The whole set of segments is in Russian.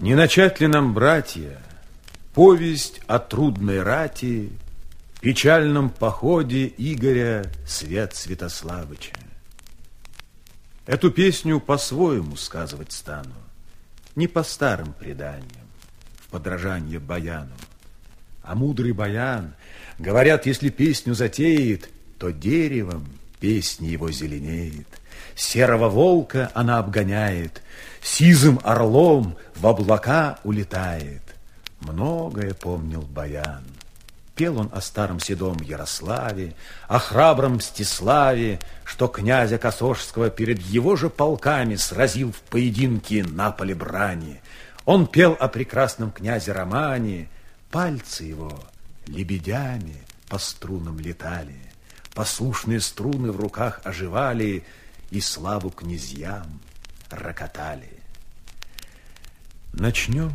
Не начать ли нам, братья, повесть о трудной рати, печальном походе Игоря Свет Святославыча? Эту песню по-своему сказывать стану, не по старым преданиям, в подражание баяну. А мудрый баян, говорят, если песню затеет, то деревом песни его зеленеет. Серого волка она обгоняет, Сизым орлом в облака улетает. Многое помнил Баян. Пел он о старом седом Ярославе, О храбром Мстиславе, Что князя Косожского перед его же полками Сразил в поединке на поле брани. Он пел о прекрасном князе Романе, Пальцы его лебедями по струнам летали, Послушные струны в руках оживали, и славу князьям рокотали. Начнем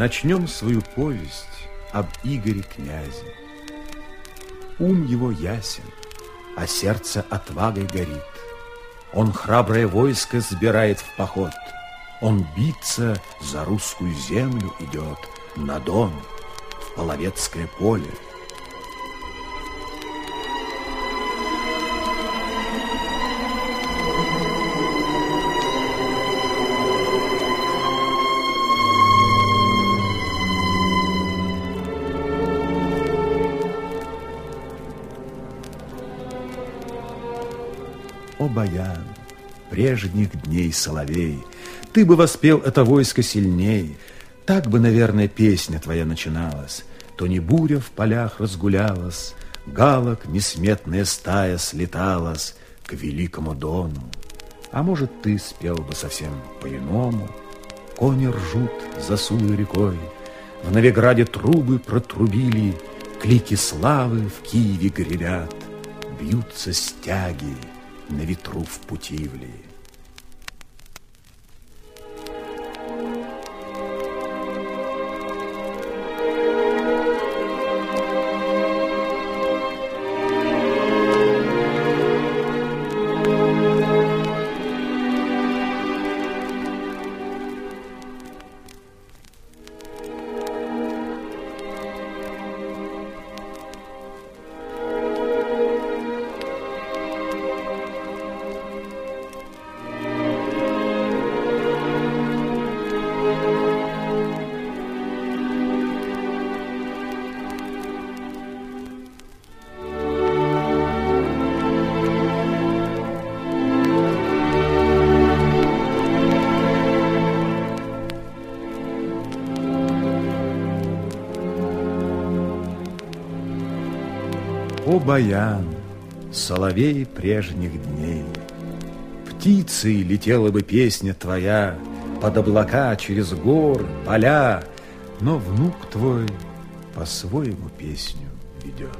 Начнем свою повесть об Игоре князе. Ум его ясен, а сердце отвагой горит. Он храброе войско сбирает в поход. Он биться за русскую землю идет, на Дон, в Половецкое поле. Баян, прежних дней соловей, Ты бы воспел это войско сильней, Так бы, наверное, песня твоя начиналась, То не буря в полях разгулялась, Галок несметная стая слеталась К великому дону. А может, ты спел бы совсем по-иному, Кони ржут за сулой рекой, В Новиграде трубы протрубили, Клики славы в Киеве гремят, Бьются стяги, на ветру в Путивлии. Баян, соловей прежних дней, Птицей летела бы песня твоя Под облака через горы, поля, Но внук твой по-своему песню ведет.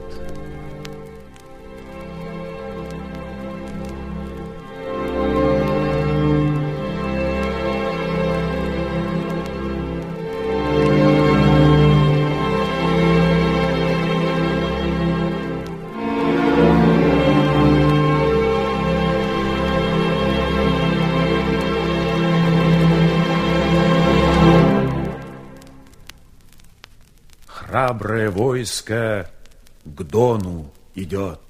Войско к Дону идет.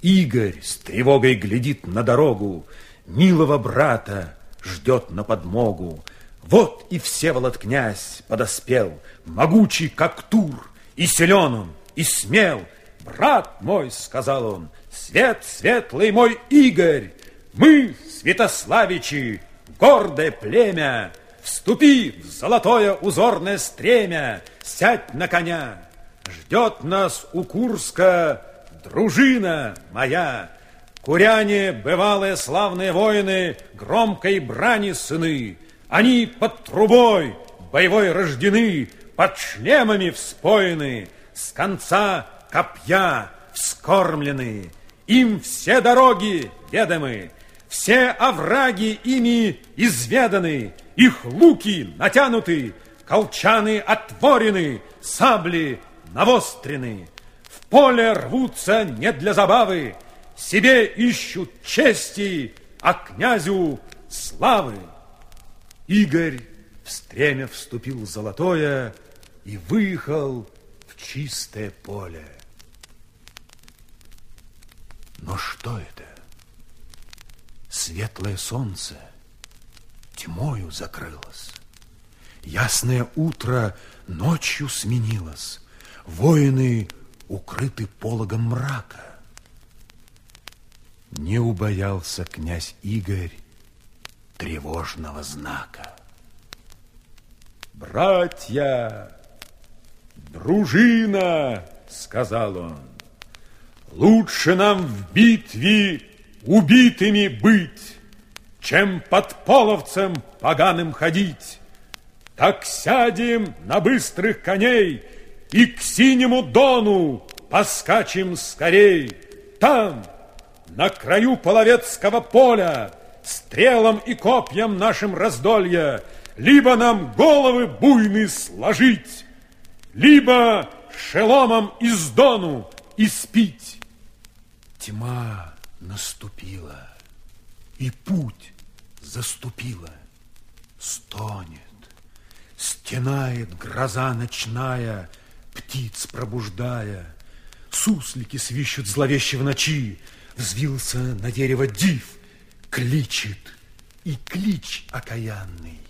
Игорь с тревогой глядит на дорогу, Милого брата ждет на подмогу. Вот и Всеволод князь подоспел, Могучий, как Тур, и силен он, и смел. «Брат мой», — сказал он, — «свет светлый мой Игорь, Мы, Святославичи, гордое племя, Вступи в золотое узорное стремя, Сядь на коня, ждет нас у Курска дружина моя. Куряне, бывалые славные воины, Громкой брани сыны, Они под трубой боевой рождены, под шлемами вспоены, с конца копья вскормлены. Им все дороги ведомы, все овраги ими изведаны, их луки натянуты, колчаны отворены, сабли навострены. В поле рвутся не для забавы, себе ищут чести, а князю славы. Игорь в стремя вступил золотое и выехал в чистое поле. Но что это? Светлое солнце тьмою закрылось. Ясное утро ночью сменилось. Воины укрыты пологом мрака. Не убоялся князь Игорь тревожного знака. «Братья, дружина!» — сказал он. «Лучше нам в битве убитыми быть, чем под половцем поганым ходить. Так сядем на быстрых коней и к синему дону поскачем скорей. Там, на краю половецкого поля, стрелом и копьям нашим раздолья, либо нам головы буйны сложить, либо шеломом из дону испить. Тьма наступила, и путь заступила. Стонет, стенает гроза ночная, птиц пробуждая. Суслики свищут зловеще в ночи, взвился на дерево див, кличет, и клич окаянный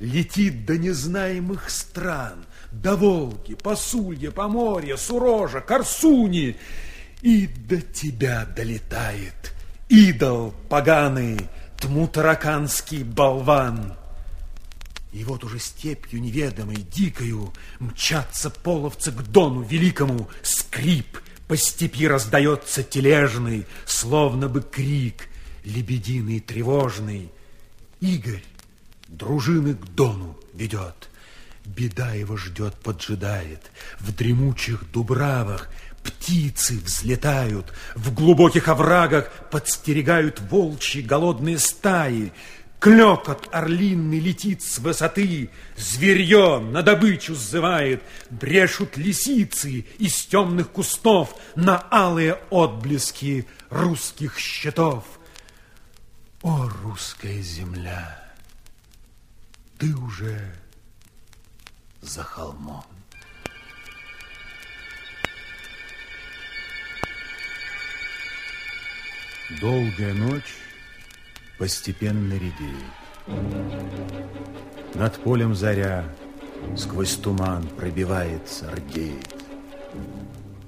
летит до незнаемых стран, до Волги, Посулья, Поморья, Сурожа, Корсуни, и до тебя долетает идол поганый, тмутараканский болван. И вот уже степью неведомой, дикою, мчатся половцы к дону великому, скрип по степи раздается тележный, словно бы крик лебединый тревожный. Игорь дружины к дону ведет, беда его ждет, поджидает, в дремучих дубравах птицы взлетают, в глубоких оврагах подстерегают волчьи голодные стаи, Клёкот орлинный летит с высоты, Зверье на добычу сзывает, Брешут лисицы из темных кустов На алые отблески русских щитов. О, русская земля, ты уже за холмом. Долгая ночь постепенно редеет. Над полем заря сквозь туман пробивается, рдеет.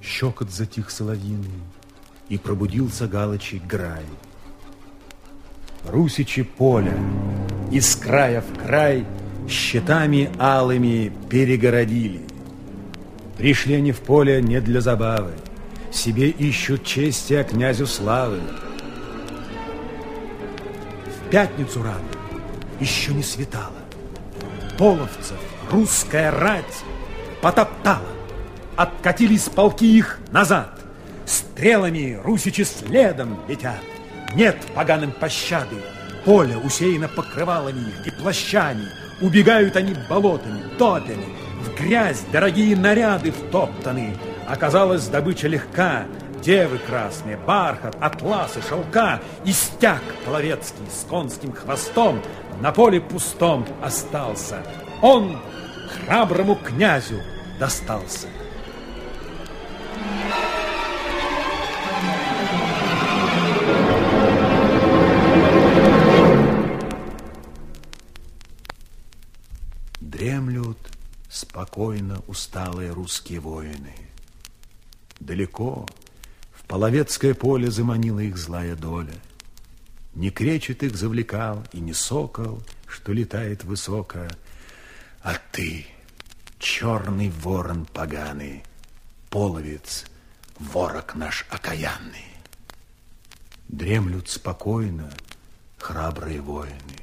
Щекот затих соловиный, и пробудился галочий грай. Русичи поля из края в край щитами алыми перегородили. Пришли они в поле не для забавы, себе ищут чести, а князю славы пятницу рано, еще не светало. Половцев русская рать потоптала. Откатились полки их назад. Стрелами русичи следом летят. Нет поганым пощады. Поле усеяно покрывалами их и плащами. Убегают они болотами, топями. В грязь дорогие наряды втоптаны. Оказалась добыча легка, Девы красные, бархат, атласы, шелка и стяг половецкий с конским хвостом на поле пустом остался. Он храброму князю достался. Дремлют спокойно усталые русские воины. Далеко, Половецкое поле заманила их злая доля. Не кречет их завлекал и не сокол, что летает высоко, а ты, черный ворон поганый, половец, ворог наш окаянный. Дремлют спокойно храбрые воины.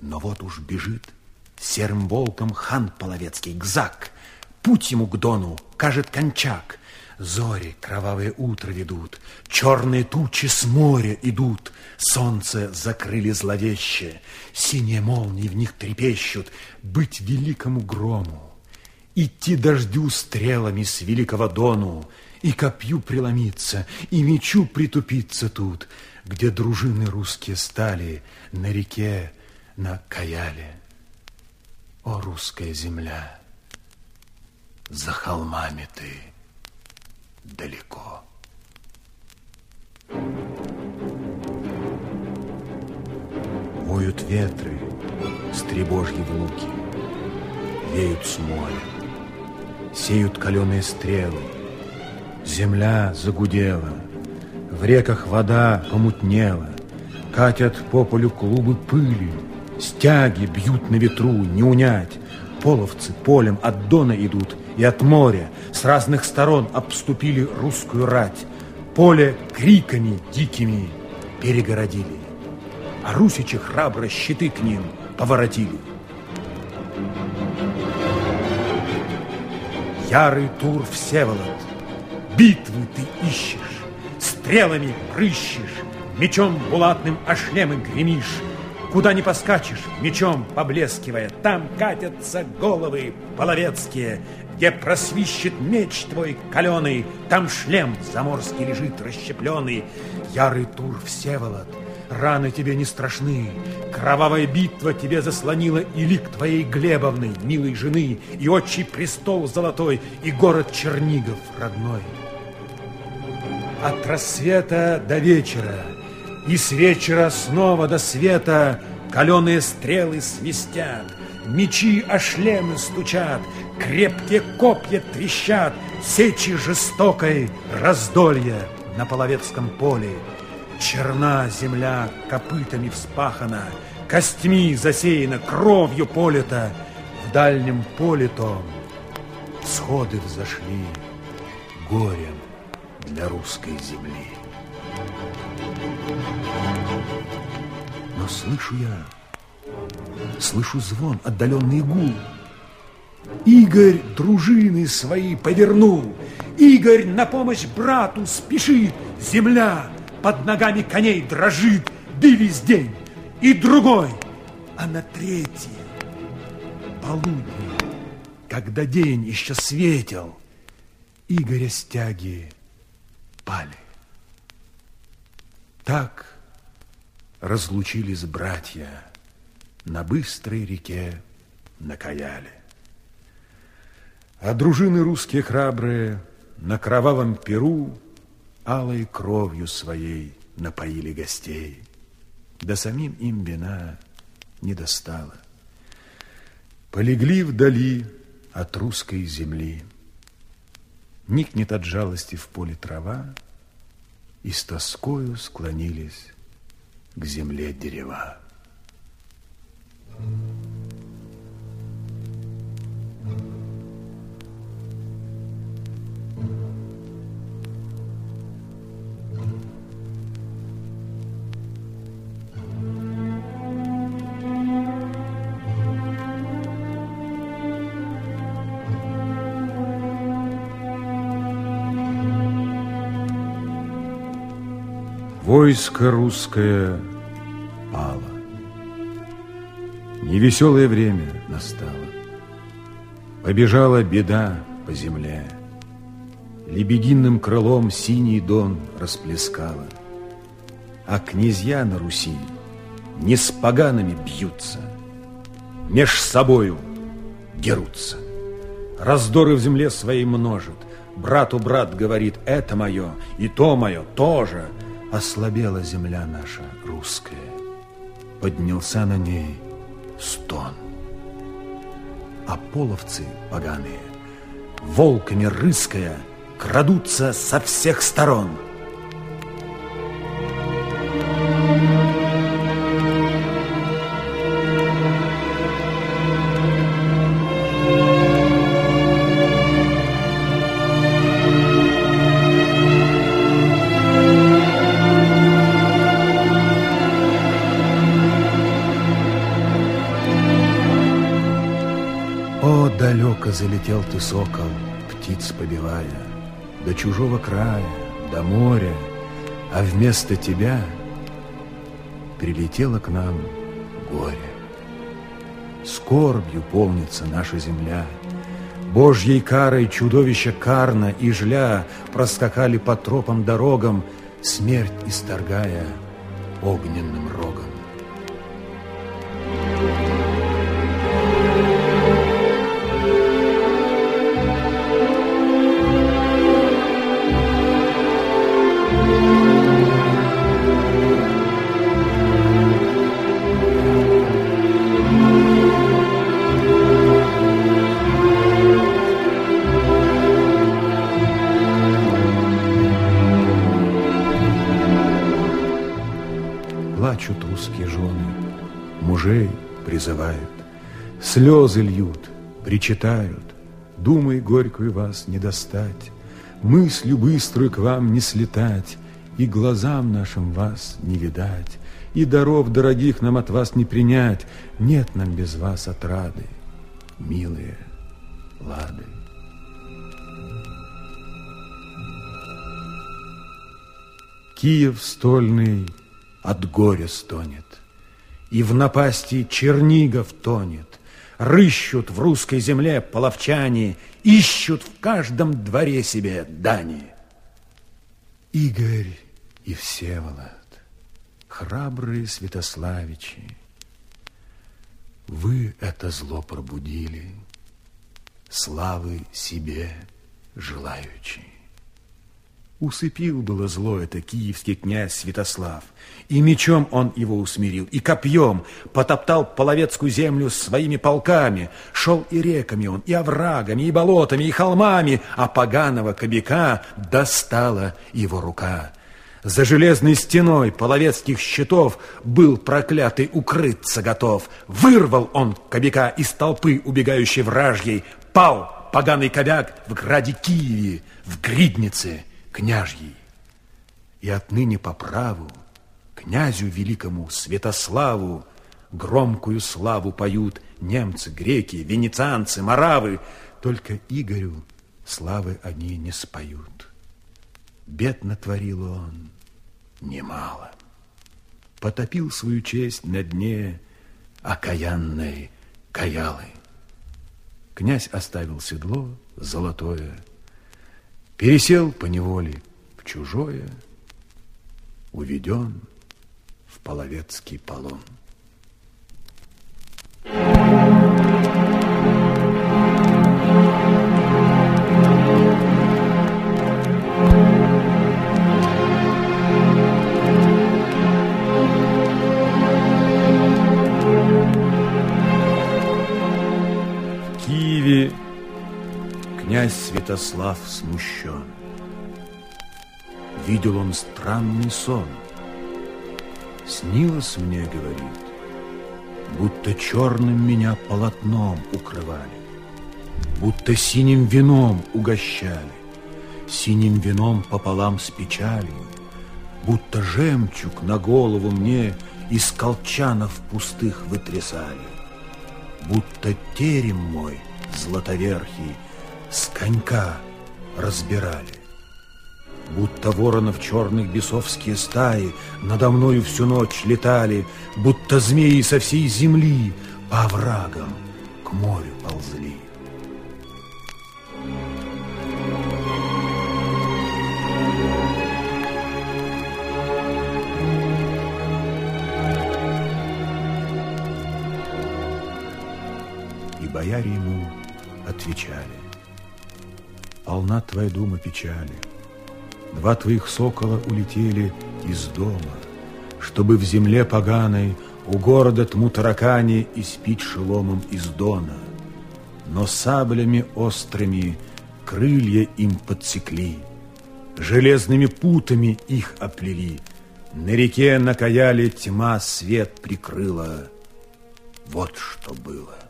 Но вот уж бежит Серым волком хан половецкий, Гзак. Путь ему к дону кажет кончак. Зори кровавые утро ведут, Черные тучи с моря идут, Солнце закрыли зловеще, Синие молнии в них трепещут, Быть великому грому, Идти дождю стрелами с великого дону, И копью преломиться, и мечу притупиться тут, Где дружины русские стали на реке, на Каяле. О, русская земля, за холмами ты далеко. Воют ветры, стребожьи в луки, Веют с моря, сеют каленые стрелы, Земля загудела, в реках вода помутнела, Катят по полю клубы пыли, Стяги бьют на ветру, не унять. Половцы полем от Дона идут и от моря. С разных сторон обступили русскую рать. Поле криками дикими перегородили. А русичи храбро щиты к ним поворотили. Ярый Тур Всеволод, битвы ты ищешь, Стрелами прыщешь, мечом булатным о шлемы гремишь, Куда не поскачешь, мечом поблескивая, Там катятся головы половецкие, Где просвищет меч твой каленый, Там шлем заморский лежит расщепленный. Ярый тур Всеволод, раны тебе не страшны, Кровавая битва тебе заслонила И лик твоей Глебовны, милой жены, И отчий престол золотой, И город Чернигов родной. От рассвета до вечера — и с вечера снова до света Каленые стрелы свистят, Мечи о шлемы стучат, Крепкие копья трещат, Сечи жестокой раздолье на половецком поле. Черна земля копытами вспахана, Костьми засеяна, кровью полита. В дальнем поле том всходы взошли Горем для русской земли. Но слышу я, слышу звон, отдаленный гул. Игорь дружины свои повернул. Игорь на помощь брату спешит. Земля под ногами коней дрожит. Бились день и другой, а на третье полудне, когда день еще светил, Игоря стяги пали. Так разлучились братья на быстрой реке на Каяле. А дружины русские храбрые на кровавом перу алой кровью своей напоили гостей, да самим им вина не достало. Полегли вдали от русской земли, Никнет от жалости в поле трава, И с тоскою склонились к земле дерева. Войско русское пало. Невеселое время настало. Побежала беда по земле. Лебединым крылом синий дон расплескала. А князья на Руси не с поганами бьются, Меж собою дерутся. Раздоры в земле своей множит. Брату брат говорит, это мое, и то мое тоже — Ослабела земля наша русская, Поднялся на ней стон. А половцы поганые, волками рыская, Крадутся со всех сторон — далеко залетел ты, сокол, птиц побивая, До чужого края, до моря, А вместо тебя прилетело к нам горе. Скорбью полнится наша земля, Божьей карой чудовища Карна и Жля Проскакали по тропам дорогам, Смерть исторгая огненным рогом. Призывают, Слезы льют, причитают, Думай горькую вас не достать, Мыслью быструю к вам не слетать, И глазам нашим вас не видать, И даров дорогих нам от вас не принять, Нет нам без вас отрады, милые лады. Киев стольный от горя стонет, И в напасти Чернигов тонет. Рыщут в русской земле половчане, Ищут в каждом дворе себе дани. Игорь и Всеволод, храбрые Святославичи, Вы это зло пробудили, Славы себе желаючи. Усыпил было зло это киевский князь Святослав, и мечом он его усмирил, и копьем потоптал половецкую землю своими полками, шел и реками он, и оврагами, и болотами, и холмами, а поганого кобяка достала его рука. За железной стеной половецких щитов был проклятый укрыться готов. Вырвал он кобяка из толпы убегающей вражьей, пал поганый кобяк в граде Киеве, в Гриднице, княжьей. И отныне по праву князю великому Святославу громкую славу поют немцы, греки, венецианцы, маравы, только Игорю славы они не споют. Бед натворил он немало. Потопил свою честь на дне окаянной каялы. Князь оставил седло золотое, Пересел по неволе в чужое, Уведен в половецкий полон. В Киеве Князь Святослав смущен. Видел он странный сон. Снилось мне, говорит, будто черным меня полотном укрывали, будто синим вином угощали, синим вином пополам с печалью, будто жемчуг на голову мне из колчанов пустых вытрясали, будто терем мой златоверхий с конька разбирали. Будто воронов черных бесовские стаи Надо мною всю ночь летали, Будто змеи со всей земли По оврагам к морю ползли. И бояре ему отвечали полна твоя дума печали. Два твоих сокола улетели из дома, Чтобы в земле поганой у города тму таракани И спить шеломом из дона. Но саблями острыми крылья им подсекли, Железными путами их оплели, На реке накаяли тьма свет прикрыла. Вот что было.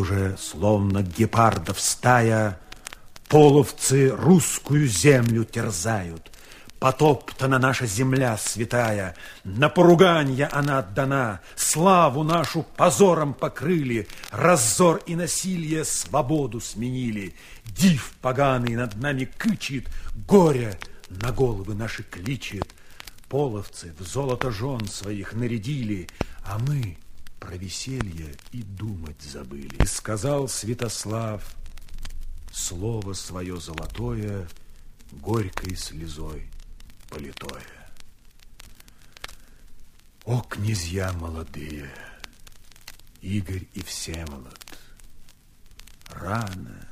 Уже, словно гепардов стая, Половцы русскую землю терзают. Потоптана наша земля святая, На поруганье она отдана, Славу нашу позором покрыли, Раззор и насилие свободу сменили. Див поганый над нами кычит, Горе на головы наши кличет. Половцы в золото жен своих нарядили, А мы про веселье и думать забыли. И сказал Святослав слово свое золотое Горькой слезой политое. О, князья молодые, Игорь и Всеволод, рано,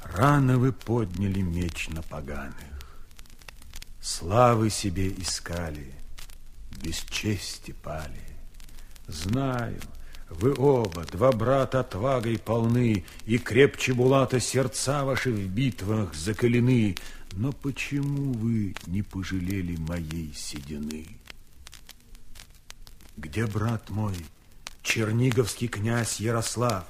рано вы подняли меч на поганых, славы себе искали, без чести пали. Знаю, вы оба, два брата отвагой полны, И крепче Булата сердца ваши в битвах закалены, но почему вы не пожалели моей седины? Где брат мой, черниговский князь Ярослав?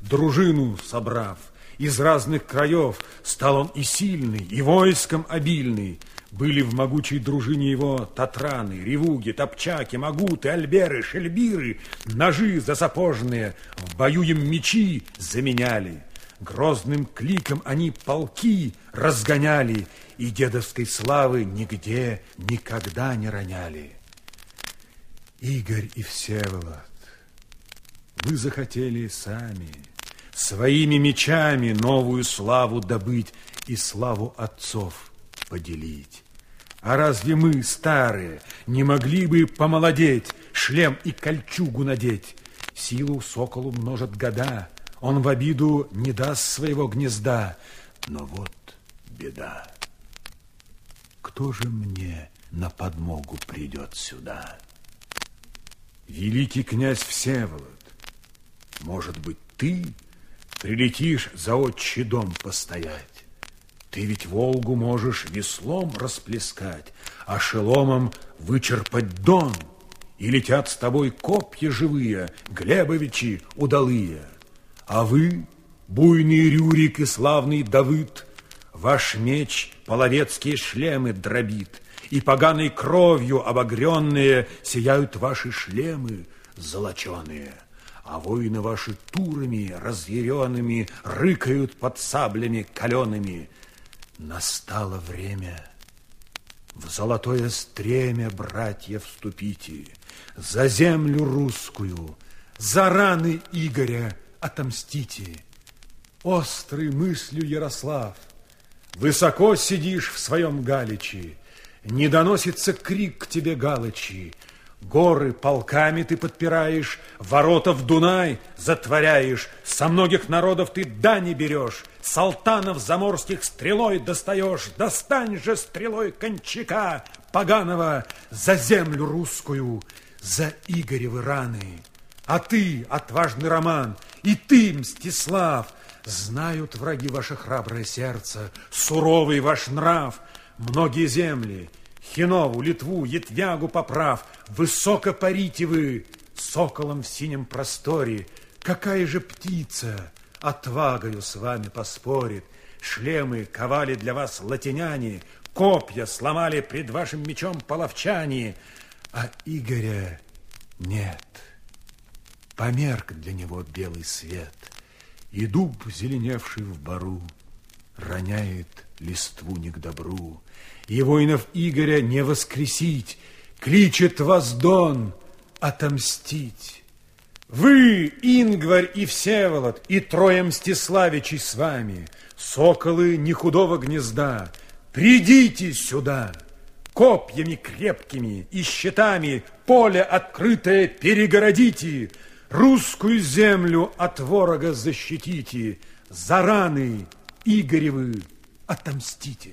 Дружину собрав, из разных краев, Стал он и сильный, и войском обильный. Были в могучей дружине его татраны, ревуги, топчаки, магуты, альберы, шельбиры, ножи засапожные, в бою им мечи заменяли. Грозным кликом они полки разгоняли и дедовской славы нигде никогда не роняли. Игорь и Всеволод, вы захотели сами своими мечами новую славу добыть и славу отцов поделить. А разве мы, старые, не могли бы помолодеть, шлем и кольчугу надеть? Силу соколу множат года, он в обиду не даст своего гнезда. Но вот беда. Кто же мне на подмогу придет сюда? Великий князь Всеволод, может быть, ты прилетишь за отчий дом постоять? Ты ведь Волгу можешь веслом расплескать, а шеломом вычерпать дон, и летят с тобой копья живые, Глебовичи удалые. А вы, буйный Рюрик и славный Давыд, Ваш меч половецкие шлемы дробит, И поганой кровью обогренные Сияют ваши шлемы золоченые. А воины ваши турами разъяренными Рыкают под саблями калеными. Настало время в золотое стремя, братья, вступите, За землю русскую, за раны Игоря отомстите. Острый мыслью Ярослав, Высоко сидишь в своем галичи, Не доносится крик к тебе галочи, Горы полками ты подпираешь, Ворота в Дунай затворяешь, Со многих народов ты дани берешь, Салтанов заморских стрелой достаешь, Достань же стрелой кончака поганого За землю русскую, за Игоревы раны. А ты, отважный Роман, и ты, Мстислав, Знают враги ваше храброе сердце, Суровый ваш нрав, многие земли, Хинову, Литву, Етвягу поправ, Высоко парите вы, соколом в синем просторе. Какая же птица отвагою с вами поспорит? Шлемы ковали для вас латиняне, Копья сломали пред вашим мечом половчане, А Игоря нет. Померк для него белый свет, И дуб, зеленевший в бару, Роняет листву не к добру. И воинов Игоря не воскресить, Кличет вас Дон отомстить. Вы, Ингварь и Всеволод, и трое Мстиславичей с вами, Соколы не худого гнезда, придите сюда! Копьями крепкими и щитами поле открытое перегородите, Русскую землю от ворога защитите, За раны Игоревы отомстите.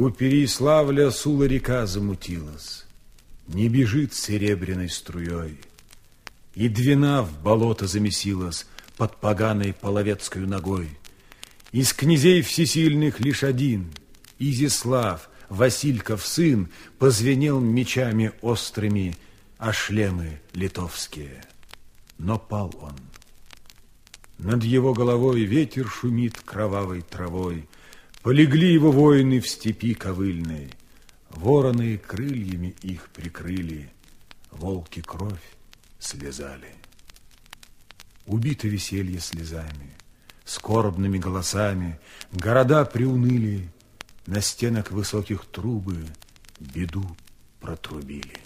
У Переиславля Сула река замутилась, Не бежит серебряной струей, И Двина в болото замесилась Под поганой половецкой ногой. Из князей всесильных лишь один, Изислав, Васильков сын, Позвенел мечами острыми, А шлемы литовские. Но пал он. Над его головой ветер шумит кровавой травой, Полегли его воины в степи ковыльной, Вороны крыльями их прикрыли, Волки кровь слезали. Убито веселье слезами, Скорбными голосами Города приуныли, На стенах высоких трубы Беду протрубили.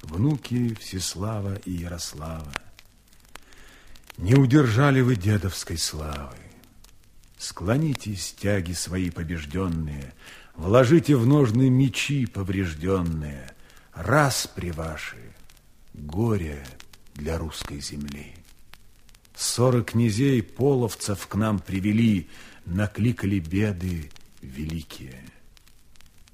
Внуки Всеслава и Ярослава, Не удержали вы дедовской славы, Склоните стяги свои побежденные, Вложите в ножны мечи поврежденные, Распри ваши, горе для русской земли. Сорок князей половцев к нам привели, Накликали беды великие.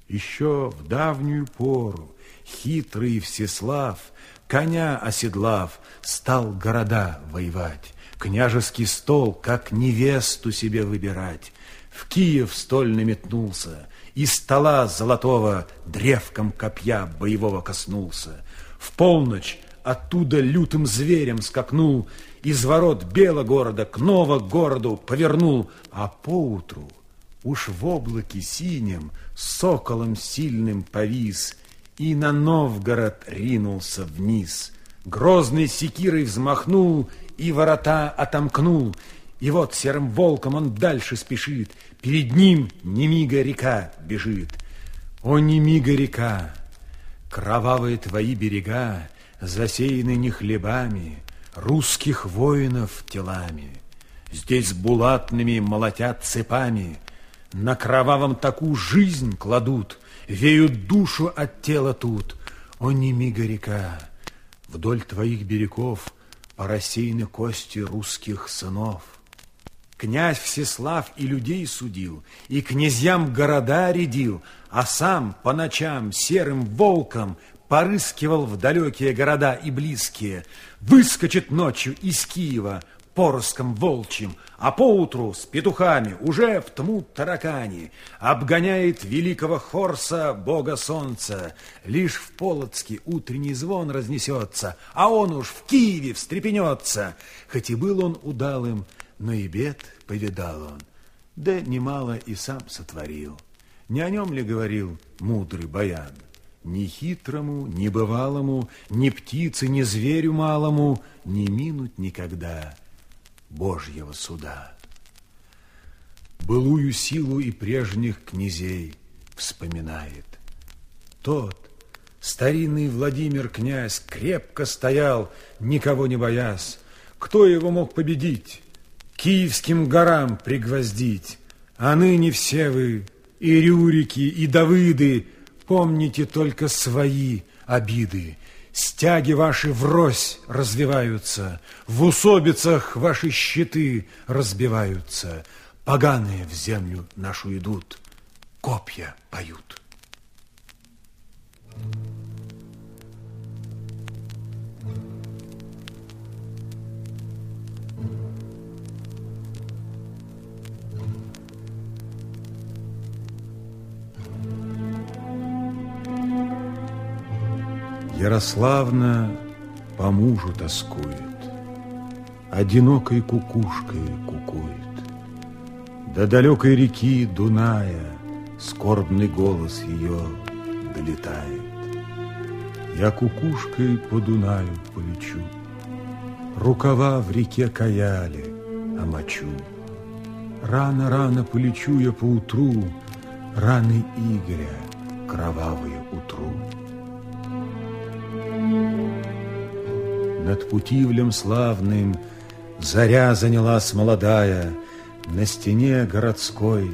Еще в давнюю пору хитрый Всеслав, Коня оседлав, стал города воевать, Княжеский стол, как невесту себе выбирать. В Киев стольно метнулся, и стола золотого древком копья боевого коснулся. В полночь оттуда лютым зверем скакнул, из ворот Бела города к ново городу повернул, а поутру уж в облаке синем соколом сильным повис и на Новгород ринулся вниз. Грозный секирой взмахнул и ворота отомкнул. И вот серым волком он дальше спешит. Перед ним немига река бежит. О, немига река, кровавые твои берега Засеяны не хлебами, русских воинов телами. Здесь булатными молотят цепами, На кровавом таку жизнь кладут, Веют душу от тела тут. О, немига река, вдоль твоих берегов рассеяны кости русских сынов. Князь Всеслав и людей судил, и князьям города рядил, а сам по ночам серым волком порыскивал в далекие города и близкие, выскочит ночью из Киева, пороском волчьим, а поутру с петухами уже в тму таракани, обгоняет великого Хорса, бога солнца. Лишь в Полоцке утренний звон разнесется, а он уж в Киеве встрепенется. Хоть и был он удалым, но и бед повидал он, да немало и сам сотворил. Не о нем ли говорил мудрый баян? Ни хитрому, ни бывалому, ни птице, ни зверю малому не минуть никогда — Божьего суда. Былую силу и прежних князей вспоминает. Тот, старинный Владимир князь, крепко стоял, никого не боясь. Кто его мог победить? Киевским горам пригвоздить. А ныне все вы, и Рюрики, и Давыды, помните только свои обиды. Стяги ваши врозь развиваются, В усобицах ваши щиты разбиваются, Поганые в землю нашу идут, Копья поют. Thank you. Ярославна по мужу тоскует, Одинокой кукушкой кукует. До далекой реки Дуная Скорбный голос ее долетает. Я кукушкой по Дунаю полечу, Рукава в реке Каяле омочу. Рано-рано полечу я поутру, Раны Игоря кровавые утру. Над Путивлем славным Заря занялась молодая, На стене городской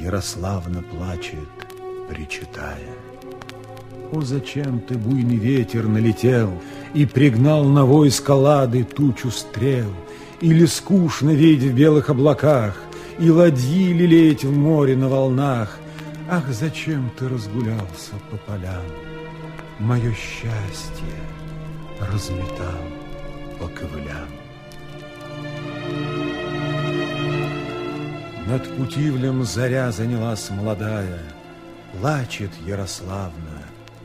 Ярославна плачет, причитая. О, зачем ты, буйный ветер, налетел И пригнал на войско лады тучу стрел? Или скучно видеть в белых облаках И ладьи лелеять в море на волнах? Ах, зачем ты разгулялся по полям? Мое счастье разметал по ковылям. Над Путивлем заря занялась молодая, Плачет Ярославна,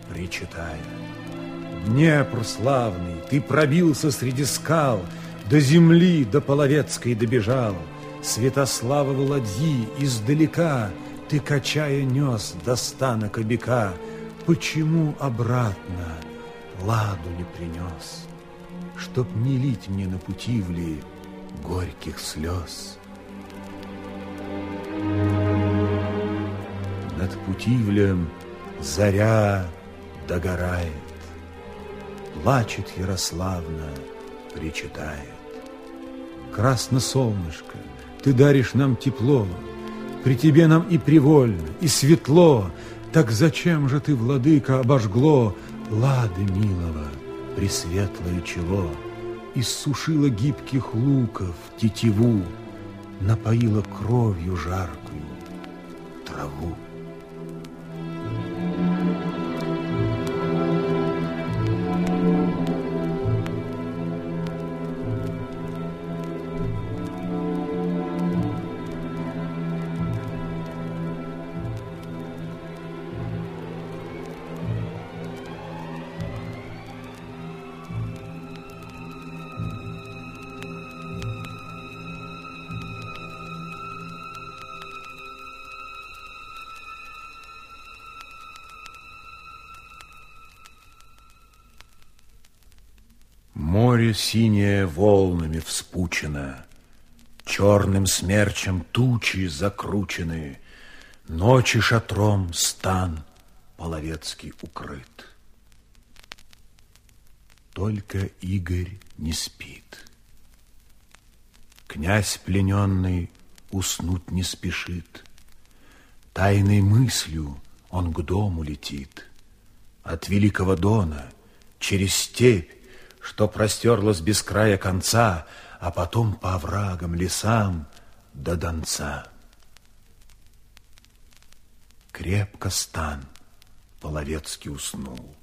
причитая. Днепр славный, ты пробился среди скал, До земли, до Половецкой добежал, Святославовы ладьи издалека Ты, качая, нес до стана кобяка. Почему обратно ладу не принес? Чтоб не лить мне на пути вли горьких слез. Над Путивлем заря догорает, Плачет Ярославна, причитает. Красно солнышко, ты даришь нам тепло, При тебе нам и привольно, и светло, Так зачем же ты, владыка, обожгло Лады милого, пресветлое чело, Иссушила гибких луков тетиву, Напоила кровью жаркую траву. Синее волнами вспучено, Черным смерчем тучи закручены, Ночи шатром стан половецкий укрыт. Только Игорь не спит. Князь плененный уснуть не спешит. Тайной мыслью он к дому летит. От великого Дона через степь что простерлось без края конца, а потом по оврагам, лесам до Донца. Крепко стан половецкий уснул.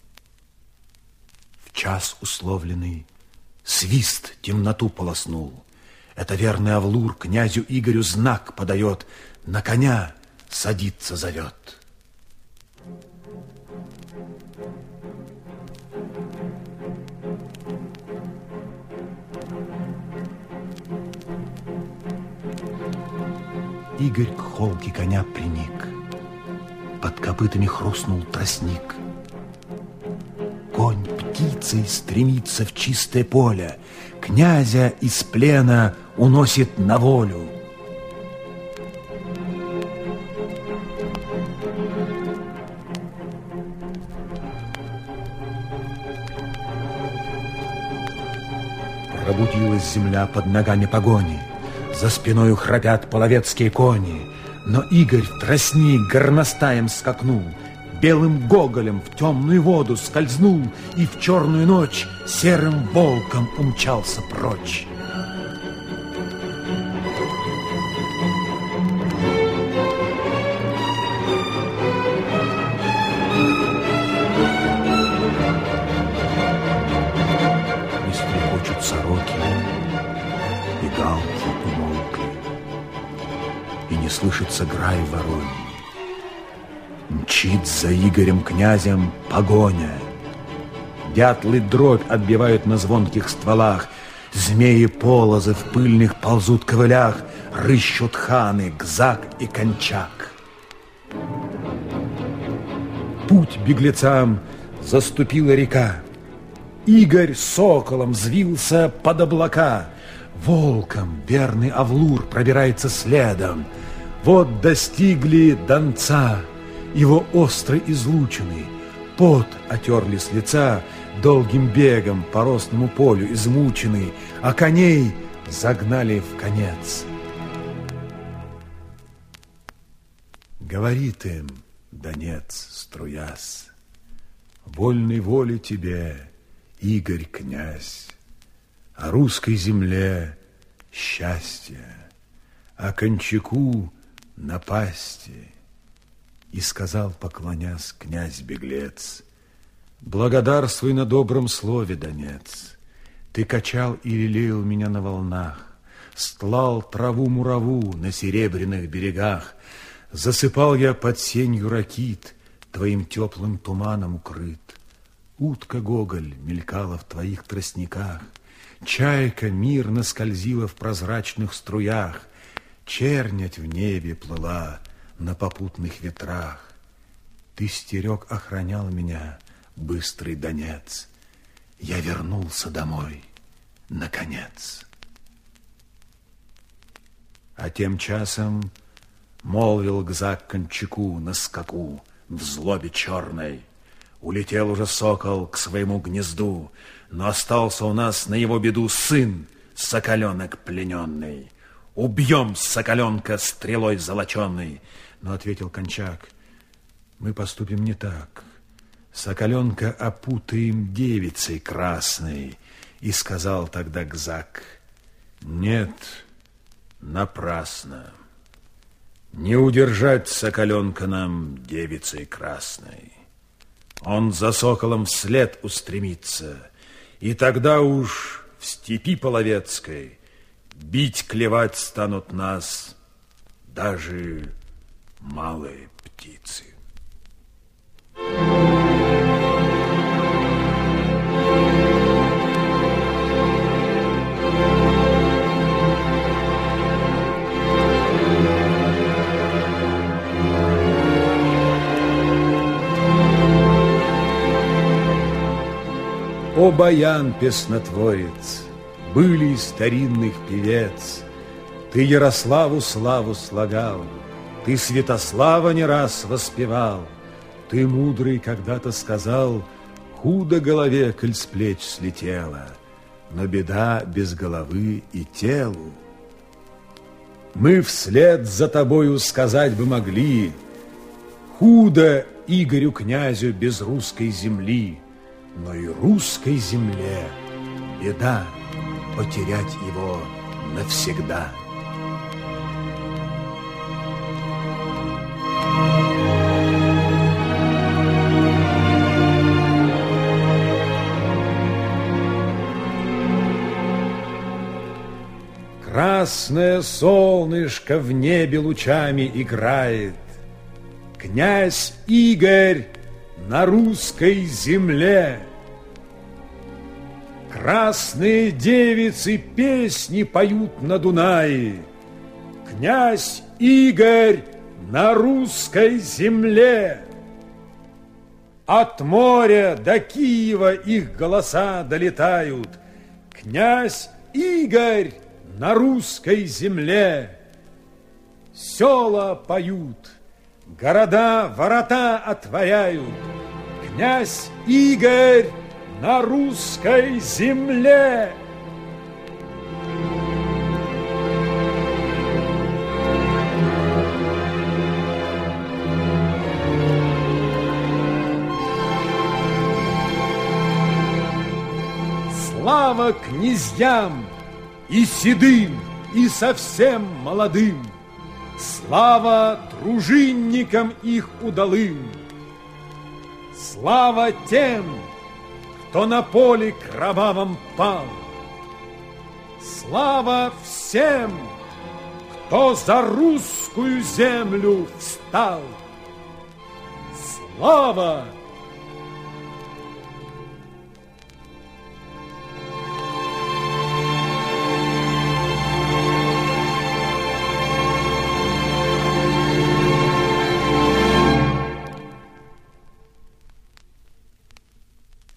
В час условленный свист темноту полоснул. Это верный Авлур князю Игорю знак подает, на коня садиться зовет. Игорь к холке коня приник. Под копытами хрустнул тростник. Конь птицей стремится в чистое поле, Князя из плена уносит на волю. Пробудилась земля под ногами погони. За спиною храпят половецкие кони, но Игорь в тростник горностаем скакнул, Белым гоголем в темную воду скользнул И в черную ночь серым волком умчался прочь. Мчит за Игорем князем погоня. Дятлы дробь отбивают на звонких стволах, Змеи полозы в пыльных ползут ковылях, Рыщут ханы, Гзак и Кончак. Путь беглецам заступила река. Игорь соколом взвился под облака. Волком верный Авлур пробирается следом — вот достигли Донца, его остро излученный, Пот отерли с лица, долгим бегом по ростному полю измученный, А коней загнали в конец. Говорит им Донец, струяс, Вольной воли тебе, Игорь, князь, О русской земле счастье, О Кончаку напасти. И сказал, поклонясь, князь-беглец, Благодарствуй на добром слове, Донец. Ты качал и лелеял меня на волнах, Стлал траву-мураву на серебряных берегах, Засыпал я под сенью ракит, Твоим теплым туманом укрыт. Утка Гоголь мелькала в твоих тростниках, Чайка мирно скользила в прозрачных струях, Чернять в небе плыла на попутных ветрах. Ты стерег, охранял меня, быстрый донец. Я вернулся домой, наконец. А тем часом молвил Гзак Кончаку на скаку в злобе черной. Улетел уже сокол к своему гнезду, но остался у нас на его беду сын, соколенок плененный. Убьем соколенка стрелой золоченной. Но ответил Кончак, мы поступим не так. Соколенка опутаем девицей красной. И сказал тогда Гзак, нет, напрасно. Не удержать соколенка нам девицей красной. Он за соколом вслед устремится, и тогда уж в степи половецкой Бить, клевать станут нас даже малые птицы. О, баян песнотворец! Были старинных певец. Ты Ярославу славу слагал, Ты Святослава не раз воспевал, Ты, мудрый, когда-то сказал, Худо голове, коль с плеч слетела, Но беда без головы и телу. Мы вслед за тобою сказать бы могли, Худо Игорю князю без русской земли, Но и русской земле беда потерять его навсегда. Красное солнышко в небе лучами играет. Князь Игорь на русской земле. Красные девицы песни поют на Дунае. Князь Игорь на русской земле. От моря до Киева их голоса долетают. Князь Игорь на русской земле. Села поют, города ворота отворяют. Князь Игорь на русской земле. Слава князьям и седым, и совсем молодым, Слава дружинникам их удалым, Слава тем, кто на поле кровавом пал. Слава всем, кто за русскую землю встал. Слава